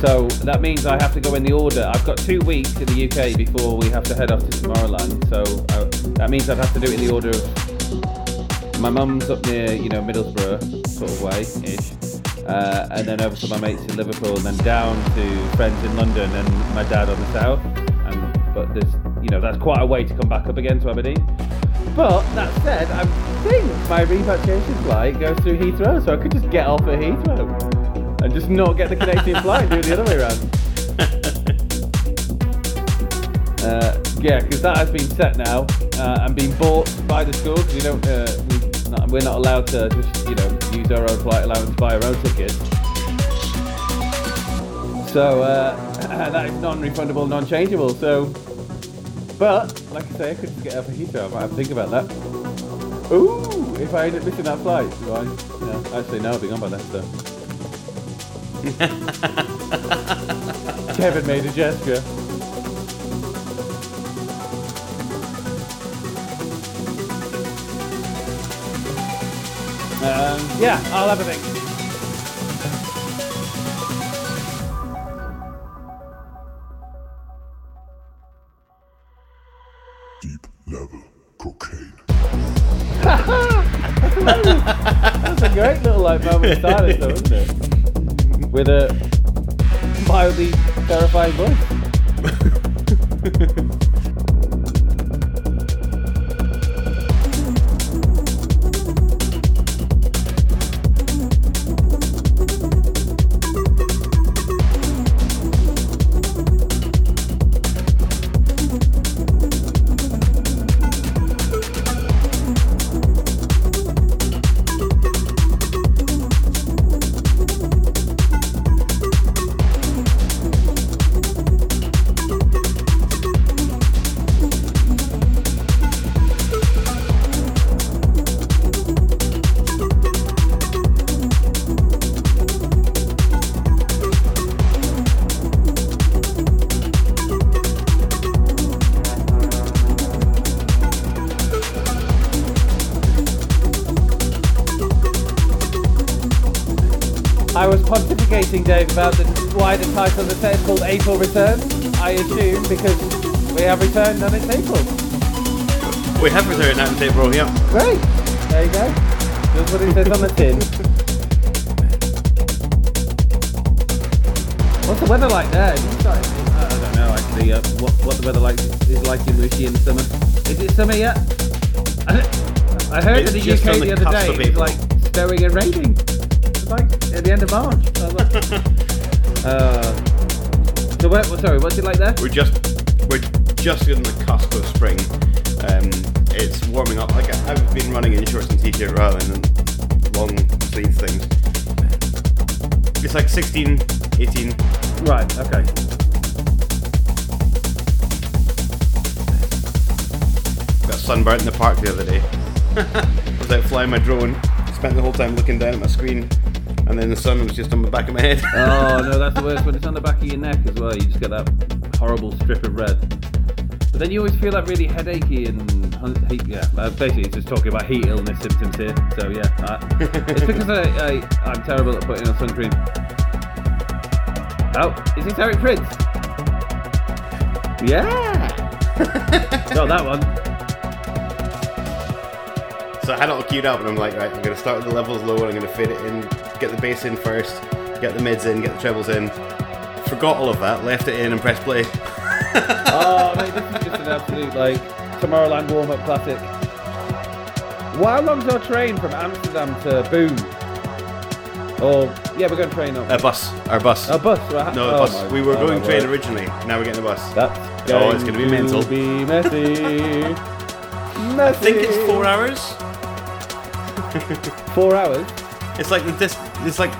Speaker 3: So that means I have to go in the order. I've got two weeks in the UK before we have to head off to Tomorrowland. So that means I'd have to do it in the order of my mum's up near, you know, Middlesbrough sort of way ish. Uh, and then over to my mates in Liverpool, and then down to friends in London, and my dad on the south. And but there's, you know, that's quite a way to come back up again to Aberdeen. But that said, I think my repatriation flight goes through Heathrow, so I could just get off at Heathrow and just not get the connecting flight and do it the other way around. Uh, yeah, because that has been set now uh, and being bought by the school because we don't, uh, we not, we're not allowed to just you know use our own flight allowance to buy our own tickets. So uh, that is non-refundable, non-changeable. So, but like I say, I could get up at Heathrow. I might have to think about that. Ooh, if I end up missing that flight, do I? No, actually, no, I'll be gone by then. So. Kevin made a gesture. Um, yeah, I'll have a think. Deep level cocaine. That's a great little like moment of silence, though, isn't it? With a mildly terrifying voice. I was pontificating, Dave, about the, why the title of the set is called April Returns. I assume because we have returned and it's April.
Speaker 2: We have returned out in April, yeah.
Speaker 3: Great. There you go. That's what it says on the tin. What's the weather like there? You I don't know actually uh, what, what the weather like is like in Lucy in the summer. Is it summer yet? I, I heard
Speaker 2: It's
Speaker 3: in the UK the,
Speaker 2: the
Speaker 3: other day
Speaker 2: of
Speaker 3: it was
Speaker 2: April.
Speaker 3: like snowing and raining. Like at the end of March. Like, uh, so where, sorry, what's it like there?
Speaker 2: We're just we're just on the cusp of spring. Um, it's warming up. Like I- I've been running in shorts and t-shirt rather than long sleeve things. It's like 16, 18.
Speaker 3: Right. Okay.
Speaker 2: Got sunburnt in the park the other day. I was out flying my drone. Spent the whole time looking down at my screen, and then the sun was just on the back of my head.
Speaker 3: Oh no, that's the worst when it's on the back of your neck as well. You just get that horrible strip of red. But then you always feel like really headachy and heat. Yeah, uh, basically it's just talking about heat illness symptoms here. So yeah, uh, it's because I, I I'm terrible at putting on sunscreen. Oh, is this Eric Prydz? Yeah. Got that one.
Speaker 2: So I had it all queued up, and I'm like, right, I'm gonna start with the levels low, and I'm gonna fade it in, get the bass in first, get the mids in, get the trebles in. Forgot all of that, left it in, and pressed play.
Speaker 3: Oh, mate, this is just an absolute like Tomorrowland warm-up classic. Well, how long's our train from Amsterdam to Boom? Or yeah, we're going train up.
Speaker 2: A bus, our bus.
Speaker 3: a bus, right?
Speaker 2: no, a
Speaker 3: Oh
Speaker 2: bus. we were
Speaker 3: oh
Speaker 2: going train originally. Now we're getting a bus.
Speaker 3: That's
Speaker 2: Oh, it's gonna be mental.
Speaker 3: Be messy.
Speaker 2: I think it's four hours.
Speaker 3: Four hours.
Speaker 2: It's like this. It's like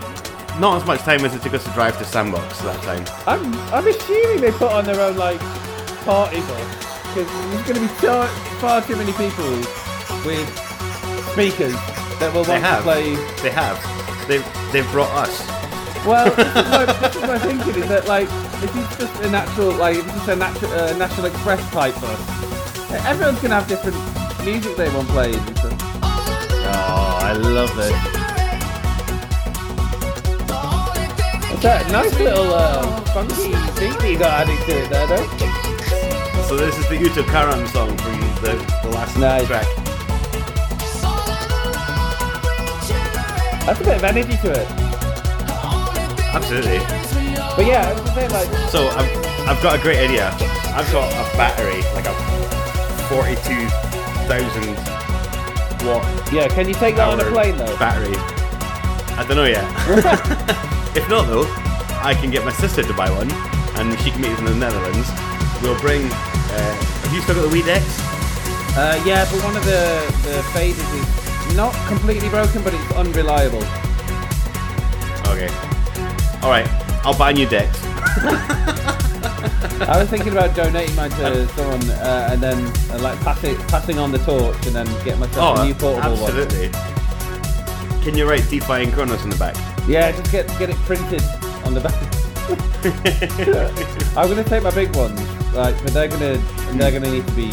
Speaker 2: not as much time as it took us to drive to Sandbox that time.
Speaker 3: I'm I'm assuming they put on their own like party bus because there's going to be so, far too many people with speakers that will
Speaker 2: They
Speaker 3: want to
Speaker 2: have.
Speaker 3: play
Speaker 2: They have. They've they've brought us.
Speaker 3: Well, this is, my, this thinking is that like if it's just a natural like it's just a natural uh, National Express type bus, everyone's gonna have different music they want played and. Oh, I love it. It's that nice little uh, funky beat you got added to it there, though.
Speaker 2: So this is the Uto Karem song from the, the last
Speaker 3: Nice.
Speaker 2: track.
Speaker 3: That's a bit of energy to it.
Speaker 2: Absolutely.
Speaker 3: But yeah, I was saying like
Speaker 2: So I've, I've got a great idea. I've got a battery, like a 42,000 watt
Speaker 3: yeah, can you take that on a plane though?
Speaker 2: battery. I don't know yet. if not though, I can get my sister to buy one, and she can meet us in the Netherlands. We'll bring. Uh, have you still got the Wii decks?
Speaker 3: Uh, yeah, but one of the the faders is not completely broken, but it's unreliable.
Speaker 2: Okay. All right. I'll buy new decks.
Speaker 3: I was thinking about donating mine to someone uh, and then uh, like passing passing on the torch and then get myself
Speaker 2: Oh,
Speaker 3: a new portable one.
Speaker 2: absolutely. Can you write Defying Chronos in the back?
Speaker 3: Yeah, just get get it printed on the back. I'm gonna take my big ones, like, but they're gonna they're gonna need to be.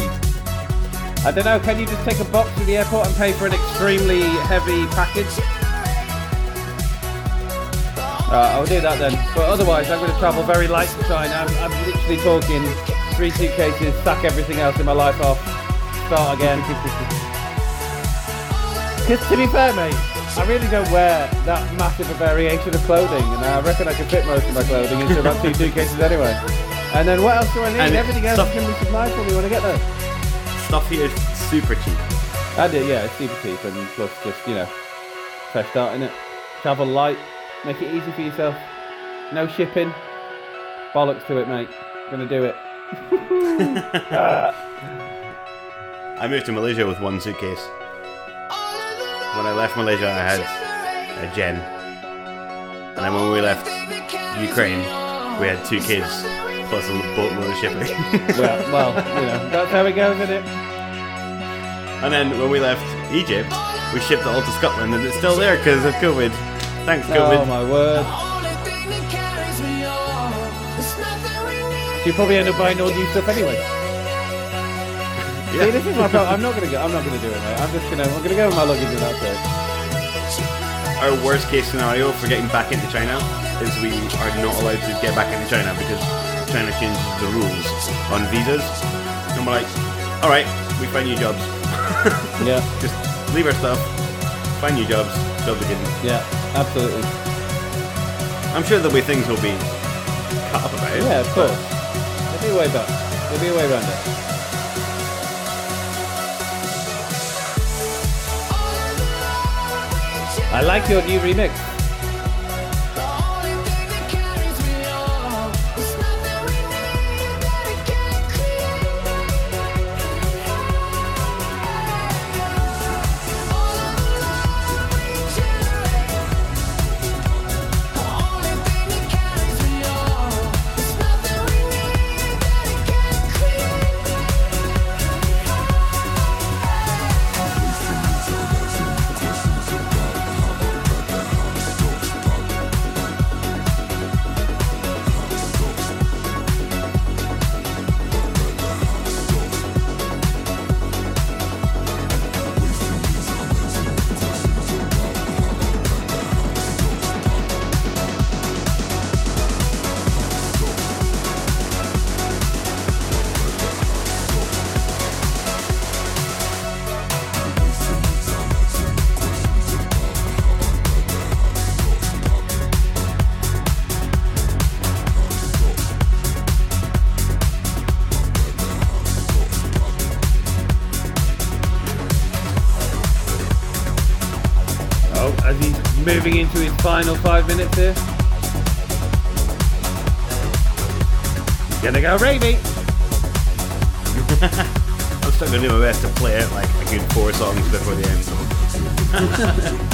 Speaker 3: I don't know. Can you just take a box to the airport and pay for an extremely heavy package? Uh, I'll do that then. But otherwise, I'm going to travel very light to China. I'm, I'm literally talking three suitcases, sack everything else in my life off, start again. Because to be fair, mate, I really don't wear that massive a variation of clothing, and I reckon I can fit most of my clothing into about two suitcases anyway. And then what else do I need?
Speaker 2: And
Speaker 3: Everything else
Speaker 2: stuff-
Speaker 3: to be supplied for me when I get there.
Speaker 2: Stuff here is super cheap.
Speaker 3: I do, yeah, it's super cheap, and plus just, you know, fresh start in it. Travel light, make it easy for yourself. No shipping. Bollocks to it, mate. Gonna do it.
Speaker 2: I moved to Malaysia with one suitcase. When I left Malaysia, I had a Gen. And then when we left Ukraine, we had two kids plus a boatload of shipping.
Speaker 3: Well, well, you know, that's how it goes, isn't it?
Speaker 2: and then when we left Egypt, we shipped it all to Scotland, and it's still there because of COVID. Thanks,
Speaker 3: Oh my word. You probably end up buying all new stuff anyway. See, this is my problem. I'm not gonna go. I'm not gonna do it, mate. I'm just gonna. I'm gonna go with my luggage and that's it.
Speaker 2: Our worst case scenario for getting back into China is we are not allowed to get back into China because China changes the rules on visas. And we're like, all right, we find new jobs.
Speaker 3: Yeah,
Speaker 2: Just leave our stuff, find new jobs, jobs again.
Speaker 3: yeah, absolutely.
Speaker 2: I'm sure there'll be things will be cut up about.
Speaker 3: Yeah, of course. There'll be a way back. There'll be a way around it. I like your new remix. Final five minutes here. Gonna go ravey.
Speaker 2: I'm still to do my best to play it like a good four songs before the end.
Speaker 4: Wasting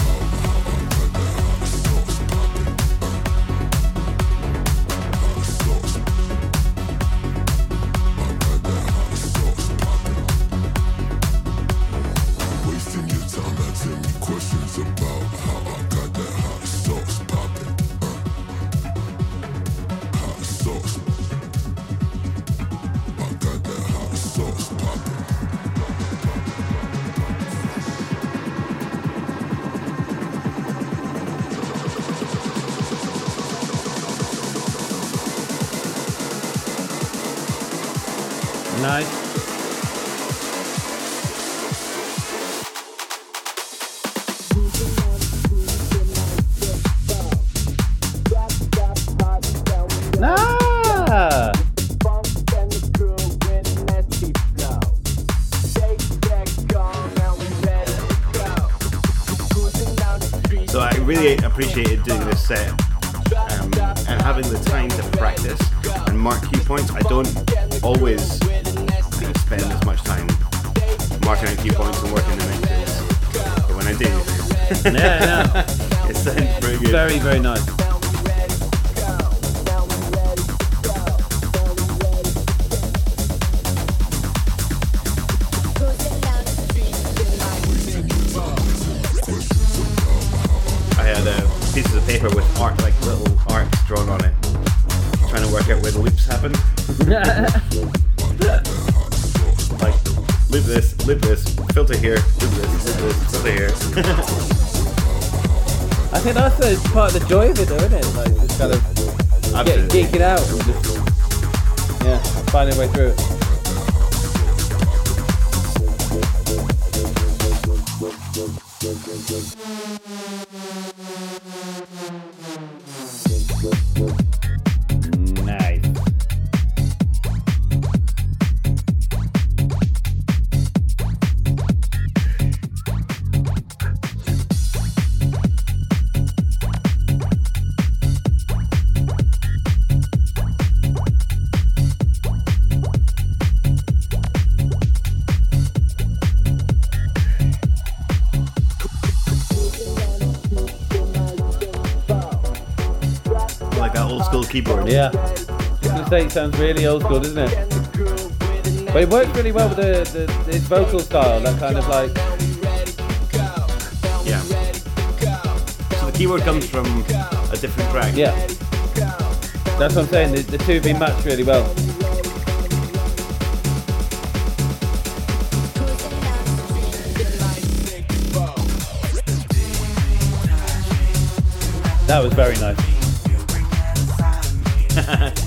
Speaker 2: really appreciated doing this set um, and having the time to practice and mark key points. I don't always uh, spend as much time marking out key points and working the mixes, but when I do,
Speaker 3: Yeah, no.
Speaker 2: it sounds pretty good.
Speaker 3: Very, very nice.
Speaker 2: The
Speaker 3: part of the joy of it, though, isn't it? Like just kind of get, geeking out and just yeah, finding a way through it. Sounds really old school, doesn't it? But it works really well with the, the his vocal style, that kind of like
Speaker 2: Yeah. So the keyboard comes from a different track.
Speaker 3: yeah. That's what I'm saying. The, the two have been matched really well. That was very nice.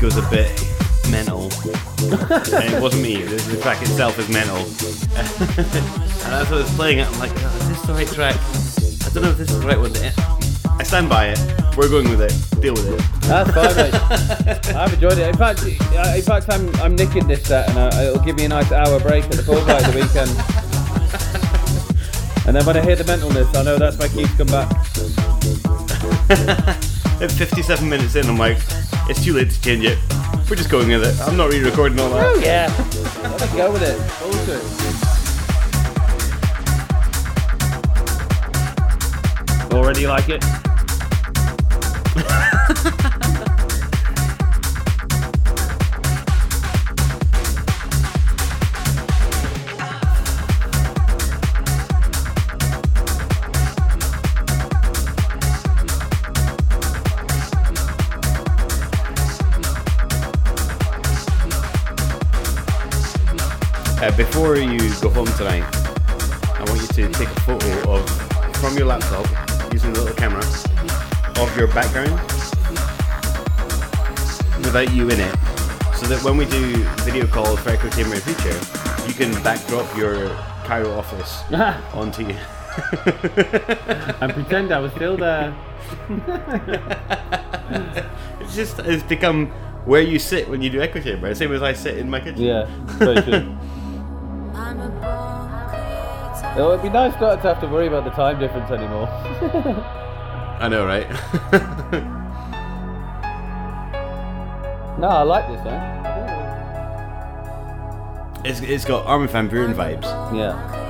Speaker 2: goes a bit mental. and it wasn't me. The, the track itself is mental. and as I was playing it, I'm like, oh, is this the right track? I don't know if this is the right one. I stand by it. We're going with it. Deal with it.
Speaker 3: That's fine, mate. I've enjoyed it. In fact, in fact, I'm I'm nicking this set, and uh, it'll give me a nice hour break at the pool night the weekend. And then when I hear the mentalness, I know that's my cue to come back.
Speaker 2: At 57 minutes in, I'm like, it's too late to change it. We're just going with it. I'm not re-recording all that.
Speaker 3: Oh yeah, let's go with it. Bullshit. Already like it?
Speaker 2: Uh, before you go home tonight, I want you to take a photo of from your laptop using the little camera of your background without you in it, so that when we do video calls for Echo Chamber in the future, you can backdrop your Cairo office onto you.
Speaker 3: and pretend I was still there.
Speaker 2: It's just it's become where you sit when you do Echo Chamber, same as I sit in my kitchen.
Speaker 3: Yeah, very true. It would be nice not to have to worry about the time difference anymore.
Speaker 2: I know, right?
Speaker 3: No, I like this, eh?
Speaker 2: it's, it's got Armin van Buuren vibes.
Speaker 3: Yeah.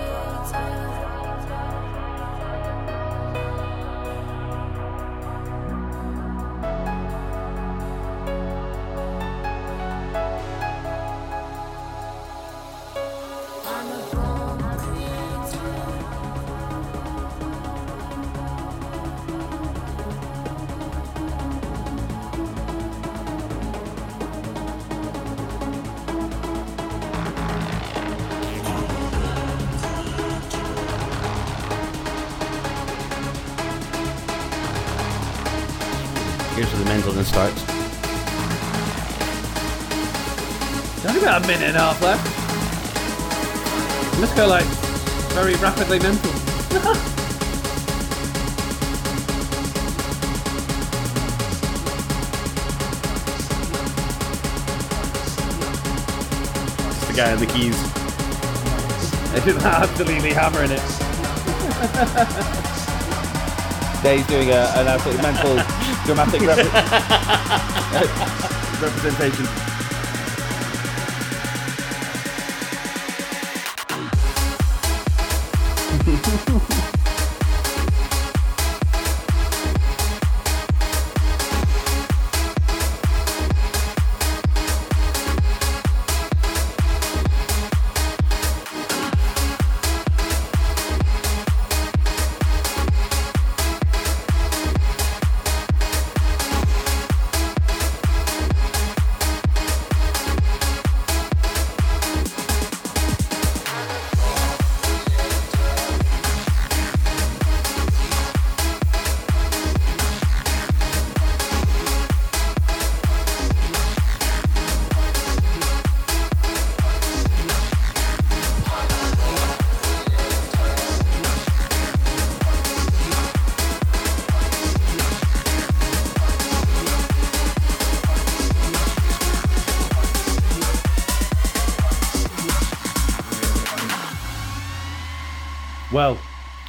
Speaker 3: And a half left. Let's go like very rapidly mental.
Speaker 2: It's the guy on the keys.
Speaker 3: It's just absolutely hammering it. Dave's doing a, an absolutely mental dramatic rep- representation.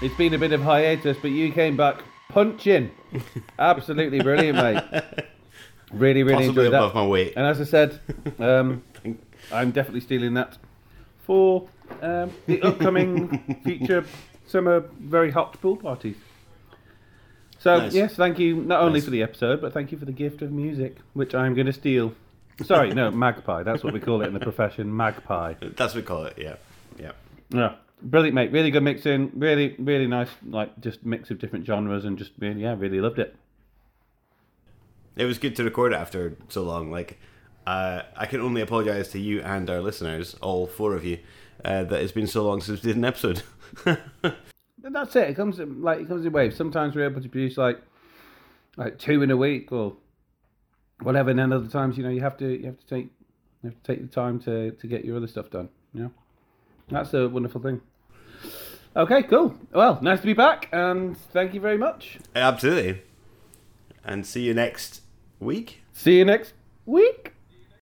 Speaker 3: It's been a bit of hiatus, but you came back punching. Absolutely brilliant, mate. Really, really
Speaker 2: Possibly
Speaker 3: enjoyed that.
Speaker 2: my weight.
Speaker 3: And as I said, um, I'm definitely stealing that for um, the upcoming future summer very hot pool parties. So
Speaker 2: Nice.
Speaker 3: yes, thank you not only
Speaker 2: Nice.
Speaker 3: for the episode, but thank you for the gift of music, which I'm going to steal. Sorry, no, magpie. That's what we call it in the profession, magpie.
Speaker 2: That's what we call it. Yeah, yeah.
Speaker 3: Yeah, brilliant, mate. Really good mixing. Really, really nice. Like just mix of different genres, and just really, yeah, really loved it.
Speaker 2: It was good to record after so long. Like, uh, I can only apologise to you and our listeners, all four of you, uh, that it's been so long since we did an episode.
Speaker 3: And that's it. It comes in, like it comes in waves. Sometimes we're able to produce like like two in a week or whatever, and then other times, you know, you have to you have to take you have to take the time to to get your other stuff done. You know, that's a wonderful thing. Okay, cool. Well, nice to be back, and thank you very much.
Speaker 2: Absolutely. And see you next week.
Speaker 3: See you next week.